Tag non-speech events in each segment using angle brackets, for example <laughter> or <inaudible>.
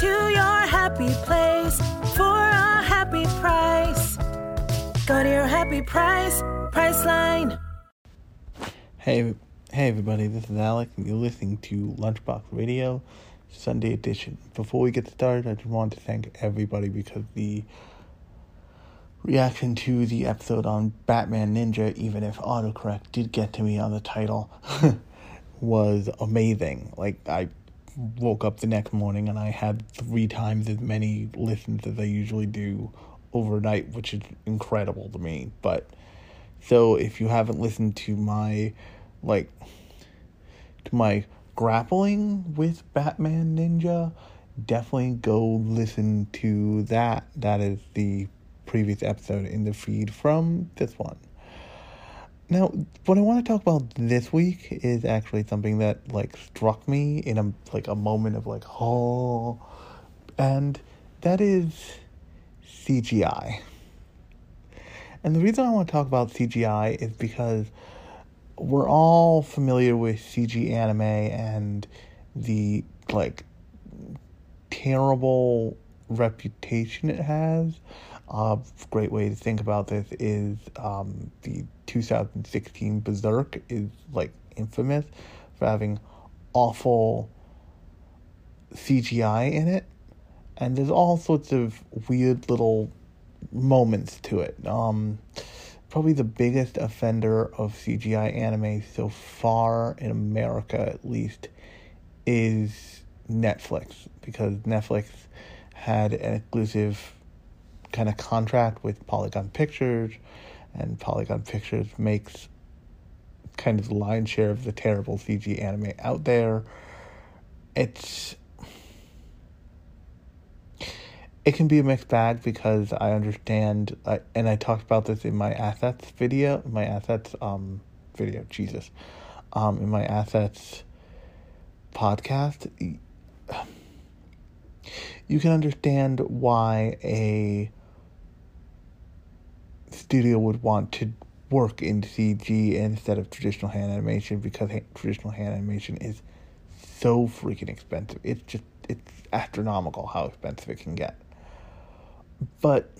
To your happy place for a happy price. Go to your happy price, Priceline. Hey, hey everybody, this is Alec, and you're listening to Lunchbox Radio, Sunday edition. Before we get started, I just want to thank everybody because the reaction to the episode on Batman Ninja, even if autocorrect did get to me on the title, <laughs> was amazing. Like, I woke up the next morning and I had three times as many listens as I usually do overnight, which is incredible to me. But so if you haven't listened to my like to my grappling with Batman Ninja, definitely go listen to that. That is the previous episode in the feed from this one. Now, what I want to talk about this week is actually something that like struck me in a like a moment of like oh, and that is CGI. And the reason I want to talk about CGI is because we're all familiar with CG anime and the like terrible reputation it has. A great way to think about this is um, the 2016 Berserk is like infamous for having awful CGI in it, and there's all sorts of weird little moments to it. Um, probably the biggest offender of CGI anime so far in America, at least, is Netflix because Netflix had an exclusive kind of contract with Polygon Pictures, and Polygon Pictures makes kind of the lion's share of the terrible CG anime out there. It's it can be a mixed bag because I understand, uh, and I talked about this in my assets video, my assets um video, Jesus, um in my assets podcast. You can understand why a studio would want to work in CG instead of traditional hand animation because traditional hand animation is so freaking expensive. It's just it's astronomical how expensive it can get. But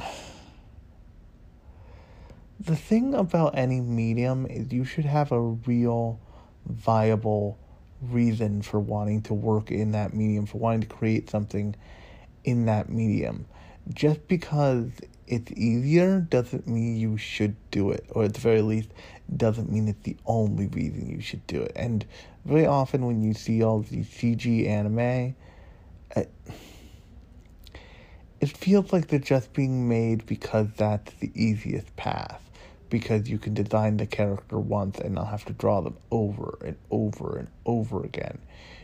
the thing about any medium is you should have a real viable reason for wanting to work in that medium, for wanting to create something in that medium. Just because it's easier doesn't mean you should do it, or at the very least, doesn't mean it's the only reason you should do it. And very often, when you see all these CG anime, uh, it feels like they're just being made because that's the easiest path. Because you can design the character once and not have to draw them over and over and over again.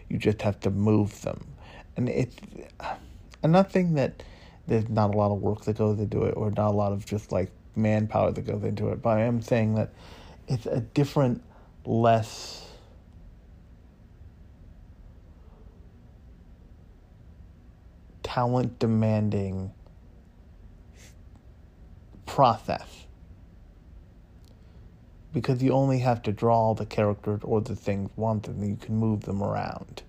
You just have to move them. And it's. I'm not saying that there's not a lot of work that goes into it or not a lot of just like manpower that goes into it, but I am saying that it's a different, less. talent demanding process because you only have to draw the characters or the things once and you can move them around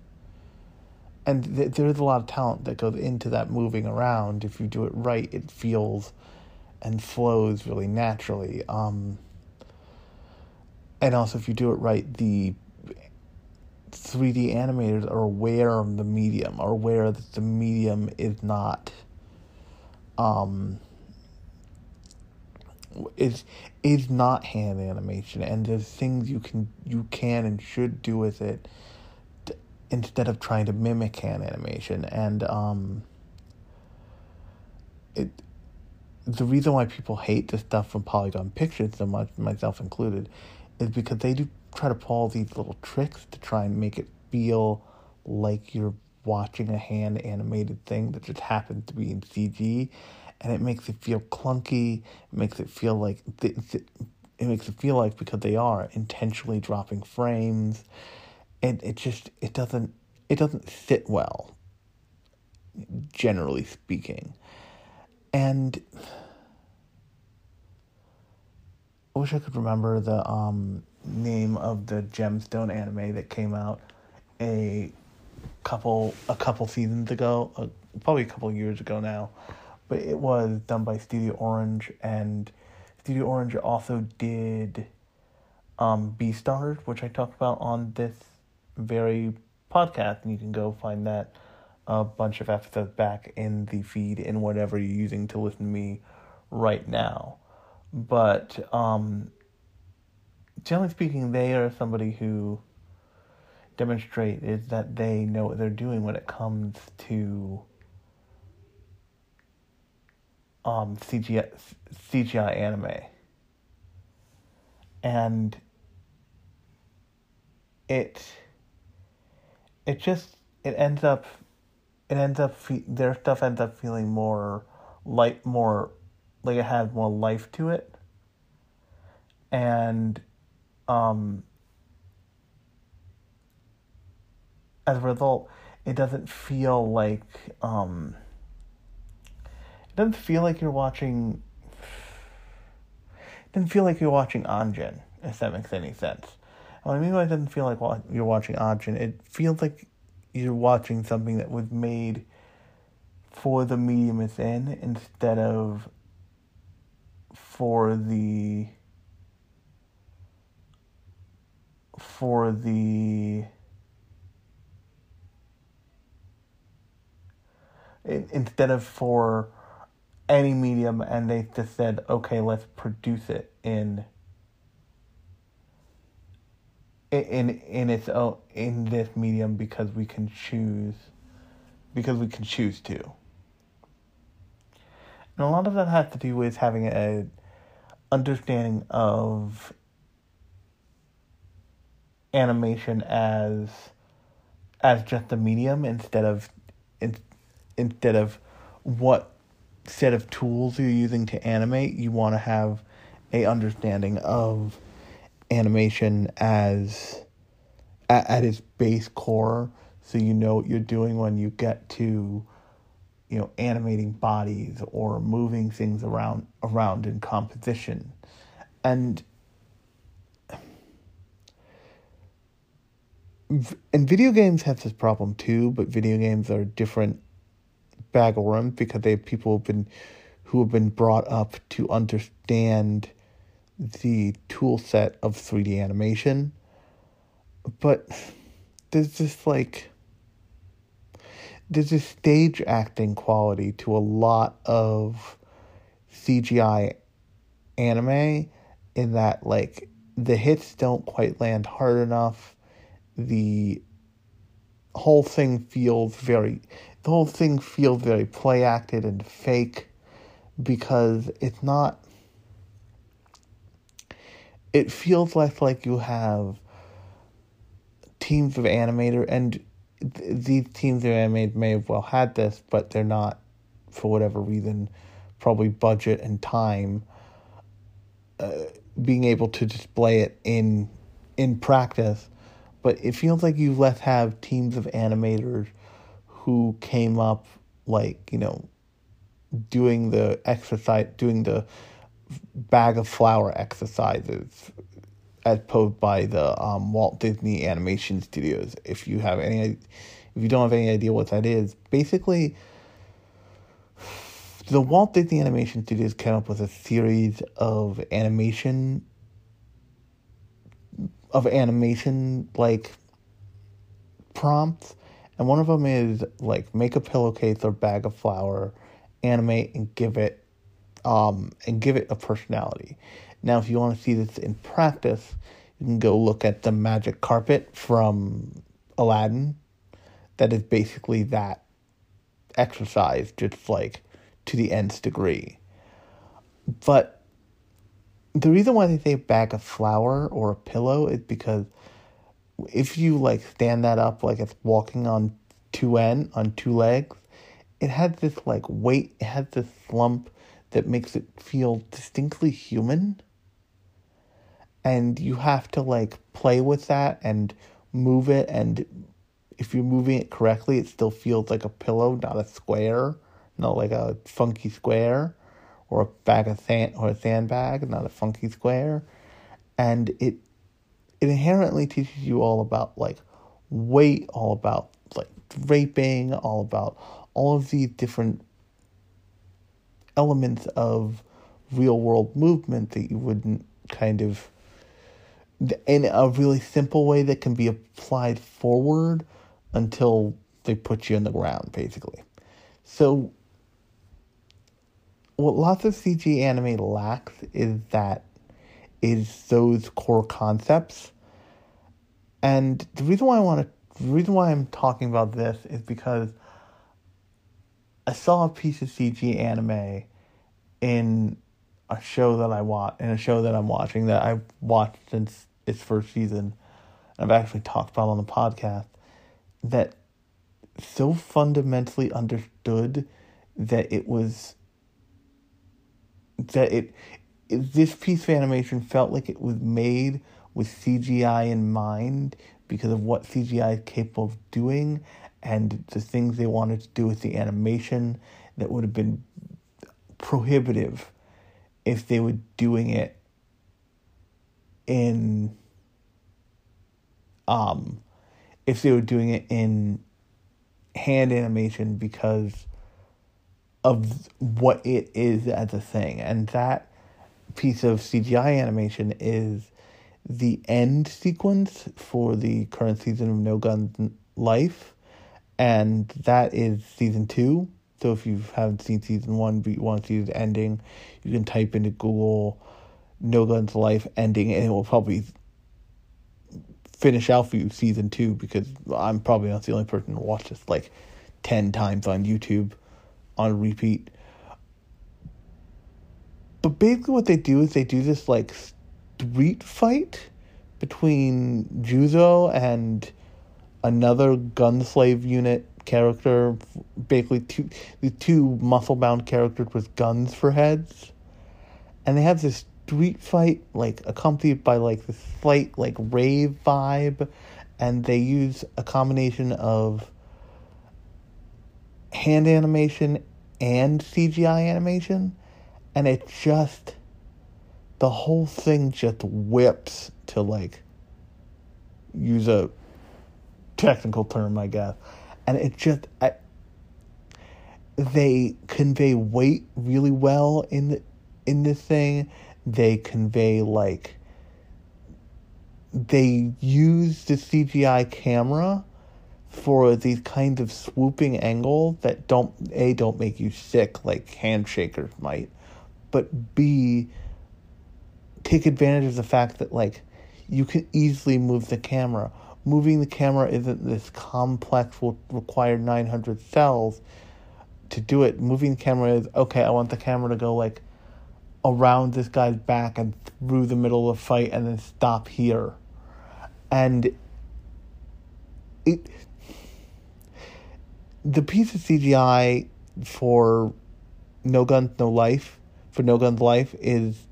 and th- there's a lot of talent that goes into that moving around. If you do it right it feels and flows really naturally. Um, and also if you do it right the 3D animators are aware of the medium, are aware that the medium is not um is is not hand animation. And there's things you can you can and should do with it instead of trying to mimic hand animation and um it the reason why people hate the stuff from Polygon Pictures so much, myself included, is because they do try to pull these little tricks to try and make it feel like you're watching a hand animated thing that just happens to be in CG. and it makes it feel clunky. It makes it feel like th- th- it makes it feel like because they are intentionally dropping frames, and it just it doesn't it doesn't sit well. Generally speaking, and I wish I could remember the um, name of the gemstone anime that came out a couple a couple seasons ago, uh, probably a couple years ago now, but it was done by Studio Orange, and Studio Orange also did um, Beastars, which I talked about on this very podcast, and you can go find that a bunch of episodes back in the feed in whatever you're using to listen to me right now. But um, generally speaking, they are somebody who demonstrate is that they know what they're doing when it comes to um, CGI, CGI anime. And it it just it ends up it ends up fe- their stuff ends up feeling more light more like it has more life to it and um as a result, it doesn't feel like um, it doesn't feel like you're watching. It doesn't feel like you're watching Anjin, if that makes any sense. And what I mean by it doesn't feel like you're watching Anjin, it feels like you're watching something that was made for the medium it's in instead of for the for the instead of for any medium and they just said okay let's produce it in in in its own in this medium because we can choose because we can choose to. And a lot of that has to do with having a understanding of animation as as just a medium instead of in, instead of what set of tools you're using to animate, you want to have a understanding of animation as at, at its base core. So you know what you're doing when you get to you know animating bodies or moving things around around in composition. And and video games have this problem too but video games are different bag of worms because they have people who've been who have been brought up to understand the tool set of 3D animation. But there's this like there's this stage acting quality to a lot of CGI anime in that like the hits don't quite land hard enough. The whole thing feels very the whole thing feels very play acted and fake because it's not it feels less like you have teams of animator and th- these teams of animators may have well had this but they're not for whatever reason probably budget and time uh, being able to display it in in practice. But it feels like you less have teams of animators who came up like you know doing the exercise doing the bag of flour exercises as posed by the um, Walt Disney Animation Studios. If you have any, if you don't have any idea what that is, basically, the Walt Disney Animation Studios came up with a series of animation, of animation like prompts and one of them is like make a pillowcase or bag of flour, animate and give it um, and give it a personality. Now, if you want to see this in practice, you can go look at the magic carpet from Aladdin. That is basically that exercise, just like to the nth degree. But the reason why they say bag of flour or a pillow is because if you like stand that up like it's walking on two end on two legs, it has this like weight, it has this slump that makes it feel distinctly human. And you have to like play with that and move it and if you're moving it correctly, it still feels like a pillow, not a square, not like a funky square or a bag of sand or a sandbag, not a funky square. And it it inherently teaches you all about like weight, all about like draping, all about all of these different elements of real world movement that you wouldn't kind of in a really simple way that can be applied forward until they put you in the ground, basically. So, what lots of CG anime lacks is that is those core concepts. And the reason why I want to, the reason why I'm talking about this is because I saw a piece of CG anime in a show that I watch, in a show that I'm watching that I've watched since its first season. I've actually talked about on the podcast that so fundamentally understood that it was that it, it, this piece of animation felt like it was made with CGI in mind because of what CGI is capable of doing and the things they wanted to do with the animation that would have been prohibitive if they were doing it in um if they were doing it in hand animation because of what it is as a thing. And that piece of CGI animation is the end sequence for the current season of No Guns Life. And that is season two. So if you haven't seen season one but you want to see the ending, you can type into Google No Guns Life ending and it will probably finish out for you season two because I'm probably not the only person to watch this like 10 times on YouTube on repeat. But basically, what they do is they do this like street fight between Juzo and another gunslave unit character. Basically, two the two muscle bound characters with guns for heads, and they have this street fight like accompanied by like this slight like rave vibe. And they use a combination of hand animation and CGI animation. And it just the whole thing just whips to like use a technical term I guess and it just I, they convey weight really well in the, in this thing they convey like they use the CGI camera for these kinds of swooping angles that don't a don't make you sick like handshakers might, but b take advantage of the fact that like you can easily move the camera. Moving the camera isn't this complex will require 900 cels to do it. Moving the camera is okay, I want the camera to go like around this guy's back and through the middle of the fight and then stop here. And it the piece of CGI for No Guns No Life for No Guns Life is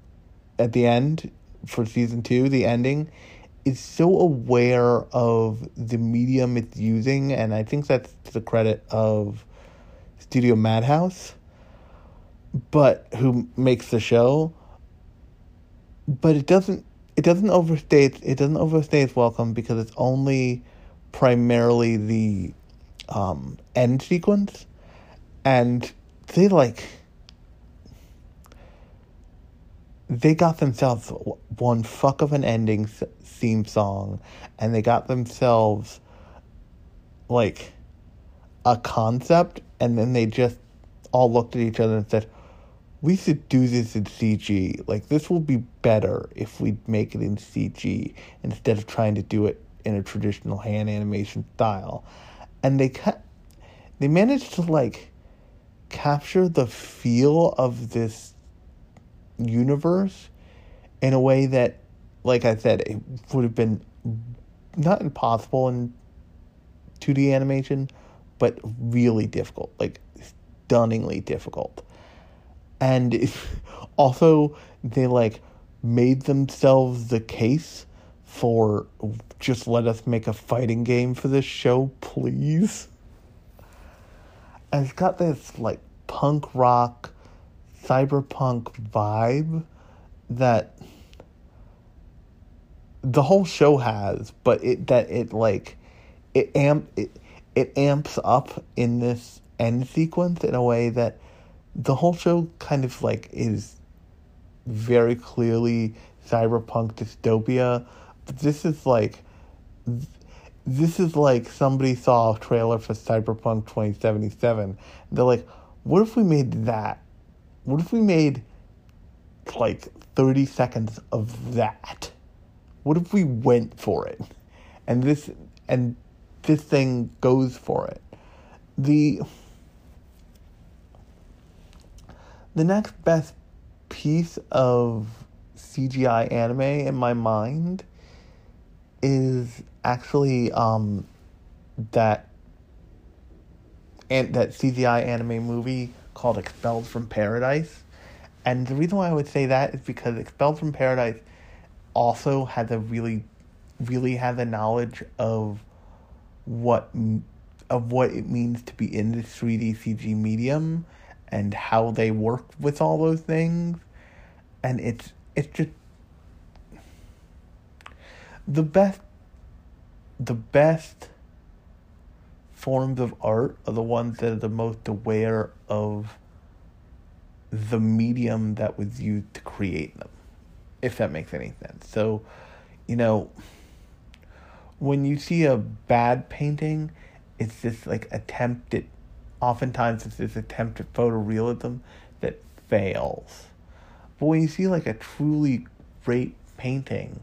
at the end for season 2 the ending is so aware of the medium it's using and I think that's to the credit of Studio Madhouse but who makes the show. But it doesn't it doesn't overstay it doesn't overstay its welcome because it's only primarily the um, end sequence, and they like they got themselves one fuck of an ending theme song, and they got themselves like a concept, and then they just all looked at each other and said, we should do this in CG. Like this will be better if we make it in CG instead of trying to do it in a traditional hand animation style. And they cut, they managed to like capture the feel of this universe in a way that like I said it would have been not impossible in 2D animation but really difficult. Like stunningly difficult. And <laughs> also, they like made themselves the case for just let us make a fighting game for this show, please. And it's got this like punk rock, cyberpunk vibe that the whole show has, but it that it like it amp it, it amps up in this end sequence in a way that the whole show kind of like is very clearly cyberpunk dystopia, but this is like this is like somebody saw a trailer for Cyberpunk 2077. They're like, what if we made that? What if we made like 30 seconds of that? What if we went for it? And this and this thing goes for it. The the next best piece of CGI anime in my mind is actually um, that and that CGI anime movie called Expelled from Paradise. And the reason why I would say that is because Expelled from Paradise also has a really really has a knowledge of what of what it means to be in this 3D CG medium and how they work with all those things. And it's it's just the best the best forms of art are the ones that are the most aware of the medium that was used to create them if that makes any sense so you know when you see a bad painting it's this like attempt at oftentimes it's this attempt at photorealism that fails but when you see like a truly great painting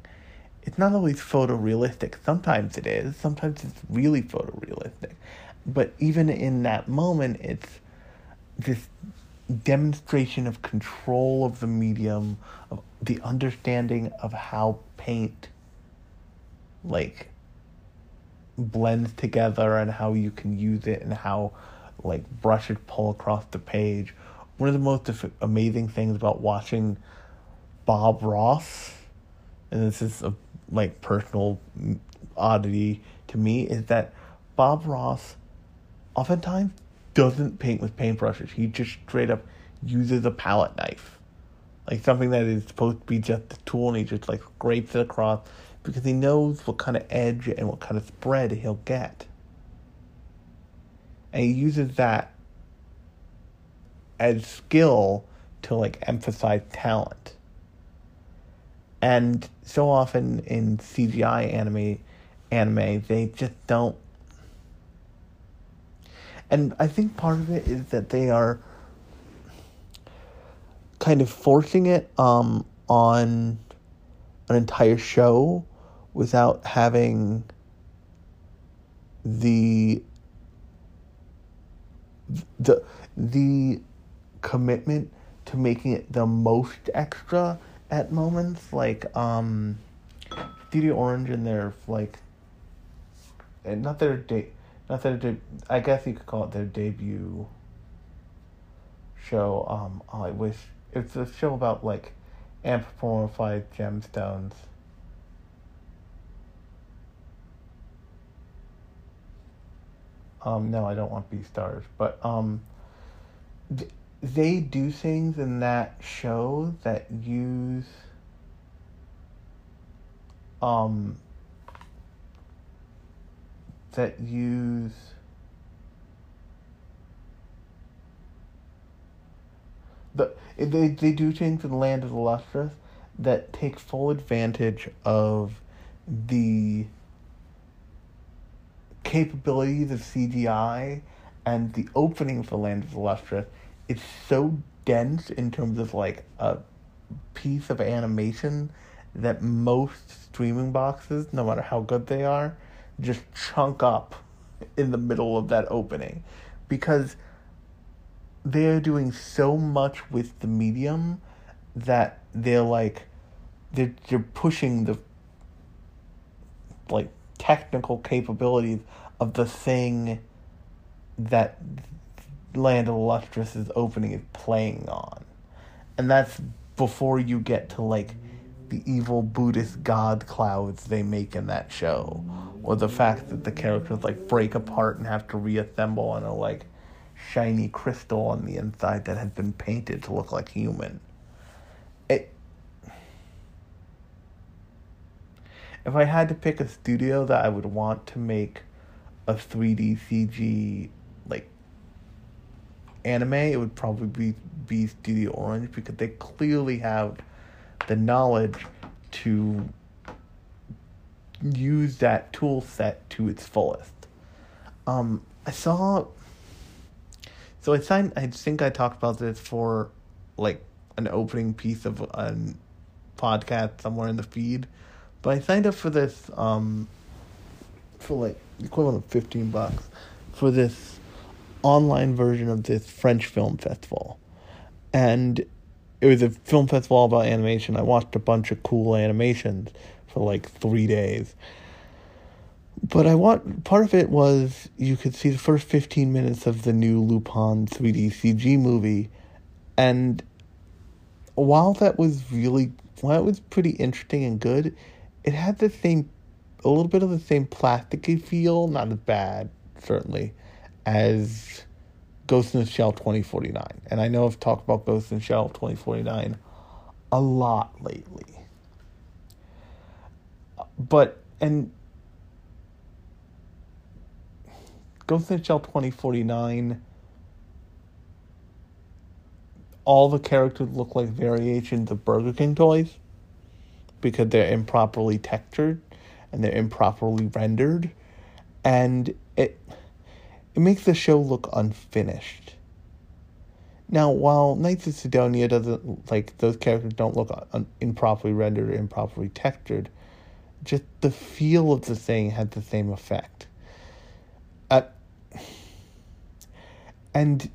it's not always photorealistic. Sometimes it is. Sometimes it's really photorealistic. But even in that moment, it's this demonstration of control of the medium, of the understanding of how paint, like, blends together and how you can use it and how, like, brushes pull across the page. One of the most amazing things about watching Bob Ross, and this is a like personal oddity to me is that Bob Ross oftentimes doesn't paint with paintbrushes. He just straight up uses a palette knife. Like something that is supposed to be just a tool and he just like scrapes it across because he knows what kind of edge and what kind of spread he'll get. And he uses that as skill to like emphasize talent. And so often in CGI anime, anime they just don't. And I think part of it is that they are kind of forcing it um, on an entire show without having the the the commitment to making it the most extra at moments like um Orange and their like and not their date not their de- I guess you could call it their debut show um I wish it's a show about like anthropomorphized gemstones. Um no I don't want Beastars but um th- they do things in that show that use um that use the they they do things in the land of the lustrous that take full advantage of the capabilities of CGI and the opening for Land of the Lustrous it's so dense in terms of like a piece of animation that most streaming boxes, no matter how good they are, just chunk up in the middle of that opening because they're doing so much with the medium that they're like they're they're pushing the like technical capabilities of the thing that Land of Lustrous' opening is playing on. And that's before you get to like the evil Buddhist god clouds they make in that show. Or the fact that the characters like break apart and have to reassemble on a like shiny crystal on the inside that had been painted to look like human. It if I had to pick a studio that I would want to make a 3D CG like anime, it would probably be, be Studio Orange because they clearly have the knowledge to use that tool set to its fullest. Um, I saw. So I signed. I think I talked about this for, like, an opening piece of a podcast somewhere in the feed, but I signed up for this um, for like equivalent of fifteen bucks for this online version of this French film festival, and it was a film festival all about animation. I watched a bunch of cool animations for like three days. But I want part of it was you could see the first fifteen minutes of the new Lupin three D CG movie, and while that was really while it was pretty interesting and good, it had the same a little bit of the same plasticky feel, not as bad certainly, as Ghost in the Shell 2049. And I know I've talked about Ghost in the Shell 2049 a lot lately. But, and Ghost in the Shell 2049, all the characters look like variations of Burger King toys because they're improperly textured and they're improperly rendered. And it it makes the show look unfinished. Now, while Knights of Sidonia doesn't like those characters don't look un- improperly rendered or improperly textured, just the feel of the thing had the same effect. Uh, and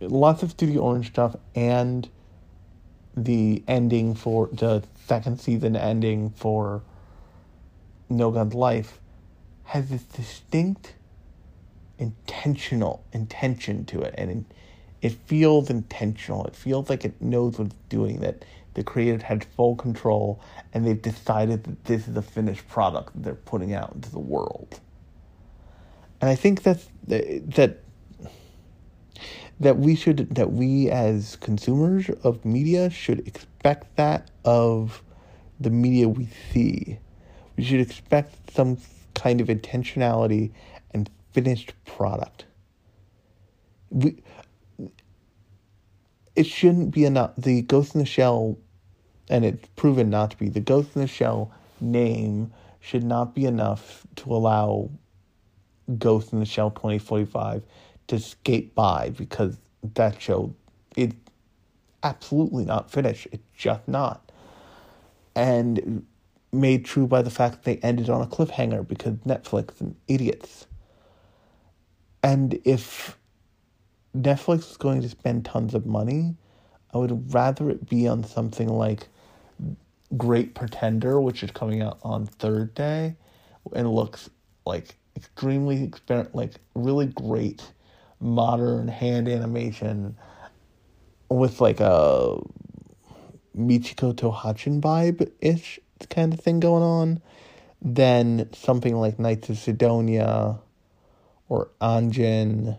lots of Studio Orange stuff and the ending for the second season ending for No Gun's Life has this distinct intentional intention to it. And it feels intentional. It feels like it knows what it's doing that the creator had full control and they've decided that this is a finished product that they're putting out into the world. And i think that that that we should that we as consumers of media should expect that of the media we see. We should expect some kind of intentionality finished product. We, it shouldn't be enough. The Ghost in the Shell, and it's proven not to be, the Ghost in the Shell name should not be enough to allow Ghost in the Shell 2045 to skate by because that show is absolutely not finished. It's just not. And made true by the fact that they ended on a cliffhanger because Netflix and idiots. And if Netflix is going to spend tons of money, I would rather it be on something like Great Pretender, which is coming out on Thursday, and looks like extremely exper- like really great modern hand animation with like a Michiko to Hatchin vibe ish kind of thing going on than something like Knights of Sidonia or Anjin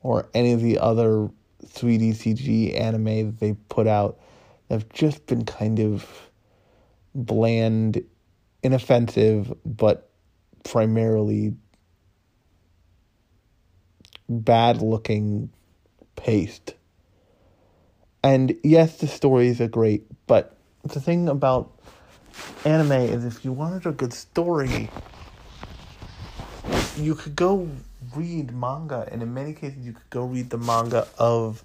or any of the other 3D CG anime that they put out have just been kind of bland, inoffensive, but primarily bad looking paste. And yes, the stories are great, but the thing about anime is if you wanted a good story, you could go read manga, and in many cases, you could go read the manga of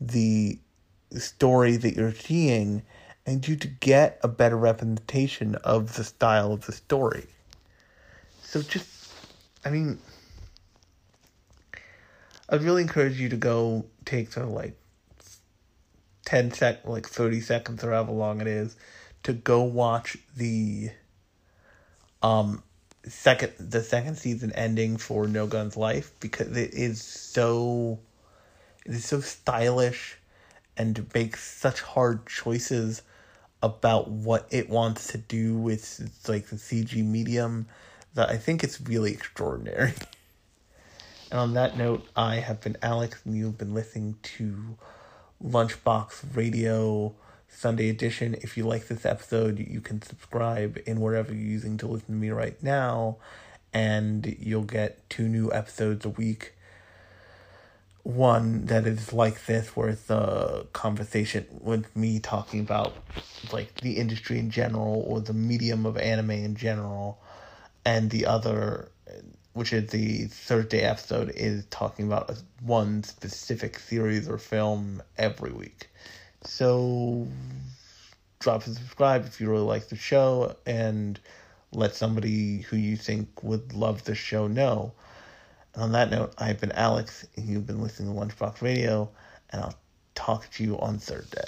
the story that you're seeing, and you to get a better representation of the style of the story. So just, I mean, I'd really encourage you to go take the like 10 sec, like 30 seconds or however long it is, to go watch the um second the second season ending for No Guns Life because it is so it is so stylish and makes such hard choices about what it wants to do with like the CG medium that I think it's really extraordinary. <laughs> And on that note, I have been Alex, and you've been listening to Lunchbox Radio Sunday edition. If you like this episode, you can subscribe in wherever you're using to listen to me right now, and you'll get two new episodes a week. One that is like this, where it's a conversation with me talking about like the industry in general or the medium of anime in general, and the other, which is the Thursday episode, is talking about one specific series or film every week. So drop a subscribe if you really like the show and let somebody who you think would love the show know. And on that note, I've been Alex, and you've been listening to Lunchbox Radio, and I'll talk to you on Thursday.